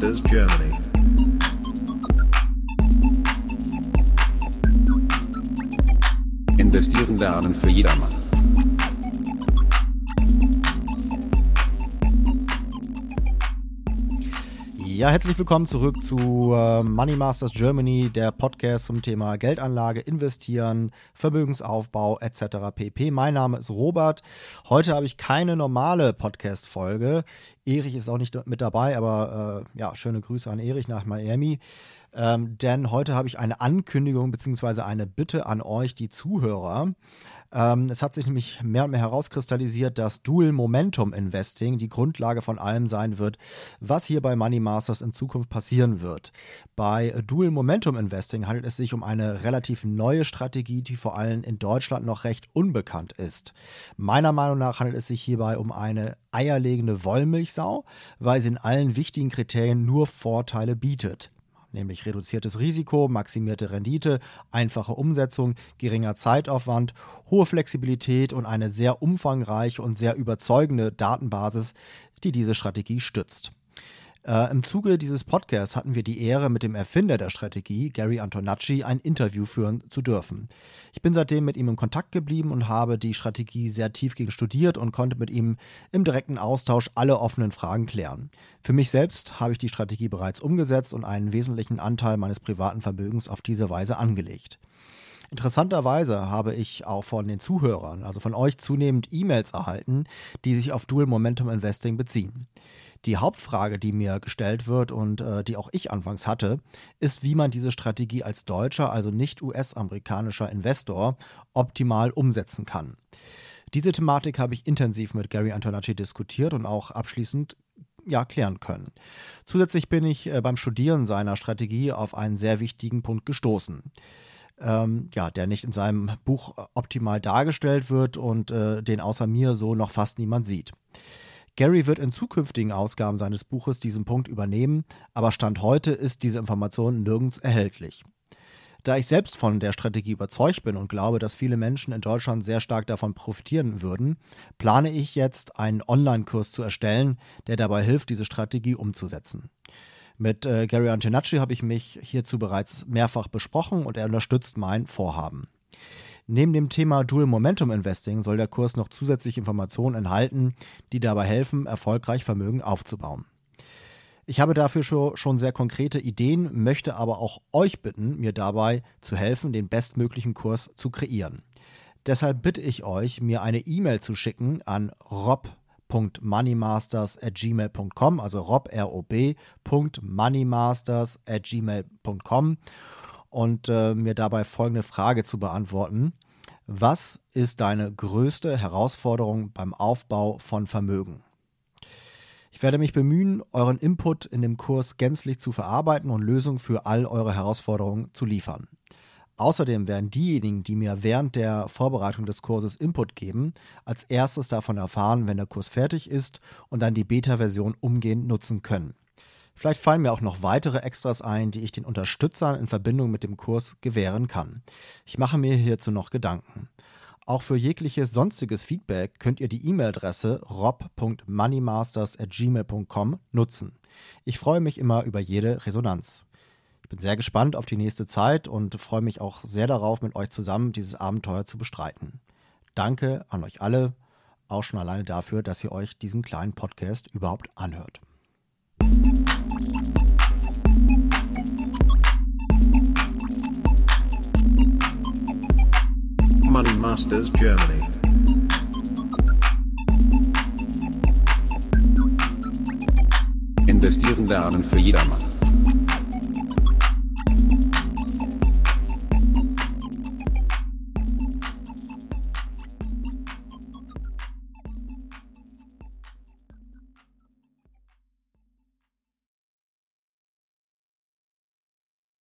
Masters Germany. Investieren lernen für jedermann. Ja, herzlich willkommen zurück zu äh, Money Masters Germany, der Podcast zum Thema Geldanlage, Investieren, Vermögensaufbau etc. pp. Mein Name ist Robert. Heute habe ich keine normale Podcast-Folge. Erich ist auch nicht mit dabei, aber äh, ja, schöne Grüße an Erich nach Miami. Ähm, denn heute habe ich eine Ankündigung bzw. eine Bitte an euch, die Zuhörer. Ähm, es hat sich nämlich mehr und mehr herauskristallisiert, dass Dual Momentum Investing die Grundlage von allem sein wird, was hier bei Money Masters in Zukunft passieren wird. Bei Dual Momentum Investing handelt es sich um eine relativ neue Strategie, die vor allem in Deutschland noch recht unbekannt ist. Meiner Meinung nach handelt es sich hierbei um eine eierlegende Wollmilchsau, weil sie in allen wichtigen Kriterien nur Vorteile bietet nämlich reduziertes Risiko, maximierte Rendite, einfache Umsetzung, geringer Zeitaufwand, hohe Flexibilität und eine sehr umfangreiche und sehr überzeugende Datenbasis, die diese Strategie stützt. Äh, Im Zuge dieses Podcasts hatten wir die Ehre, mit dem Erfinder der Strategie, Gary Antonacci, ein Interview führen zu dürfen. Ich bin seitdem mit ihm in Kontakt geblieben und habe die Strategie sehr tiefgehend studiert und konnte mit ihm im direkten Austausch alle offenen Fragen klären. Für mich selbst habe ich die Strategie bereits umgesetzt und einen wesentlichen Anteil meines privaten Vermögens auf diese Weise angelegt. Interessanterweise habe ich auch von den Zuhörern, also von euch zunehmend E-Mails erhalten, die sich auf Dual Momentum Investing beziehen. Die Hauptfrage, die mir gestellt wird und äh, die auch ich anfangs hatte, ist, wie man diese Strategie als deutscher, also nicht US-amerikanischer Investor optimal umsetzen kann. Diese Thematik habe ich intensiv mit Gary Antonacci diskutiert und auch abschließend ja, klären können. Zusätzlich bin ich äh, beim Studieren seiner Strategie auf einen sehr wichtigen Punkt gestoßen. Ähm, ja, der nicht in seinem Buch optimal dargestellt wird und äh, den außer mir so noch fast niemand sieht. Gary wird in zukünftigen Ausgaben seines Buches diesen Punkt übernehmen, aber Stand heute ist diese Information nirgends erhältlich. Da ich selbst von der Strategie überzeugt bin und glaube, dass viele Menschen in Deutschland sehr stark davon profitieren würden, plane ich jetzt einen Online-Kurs zu erstellen, der dabei hilft, diese Strategie umzusetzen. Mit äh, Gary Antonacci habe ich mich hierzu bereits mehrfach besprochen und er unterstützt mein Vorhaben. Neben dem Thema Dual Momentum Investing soll der Kurs noch zusätzliche Informationen enthalten, die dabei helfen, erfolgreich Vermögen aufzubauen. Ich habe dafür schon sehr konkrete Ideen, möchte aber auch euch bitten, mir dabei zu helfen, den bestmöglichen Kurs zu kreieren. Deshalb bitte ich euch, mir eine E-Mail zu schicken an rob.moneymasters@gmail.com, also rob r o b.moneymasters@gmail.com und äh, mir dabei folgende Frage zu beantworten. Was ist deine größte Herausforderung beim Aufbau von Vermögen? Ich werde mich bemühen, euren Input in dem Kurs gänzlich zu verarbeiten und Lösungen für all eure Herausforderungen zu liefern. Außerdem werden diejenigen, die mir während der Vorbereitung des Kurses Input geben, als erstes davon erfahren, wenn der Kurs fertig ist und dann die Beta-Version umgehend nutzen können. Vielleicht fallen mir auch noch weitere Extras ein, die ich den Unterstützern in Verbindung mit dem Kurs gewähren kann. Ich mache mir hierzu noch Gedanken. Auch für jegliches sonstiges Feedback könnt ihr die E-Mail-Adresse rob.moneymasters.gmail.com nutzen. Ich freue mich immer über jede Resonanz. Ich bin sehr gespannt auf die nächste Zeit und freue mich auch sehr darauf, mit euch zusammen dieses Abenteuer zu bestreiten. Danke an euch alle, auch schon alleine dafür, dass ihr euch diesen kleinen Podcast überhaupt anhört. Money Masters Germany. Investieren lernen für jedermann.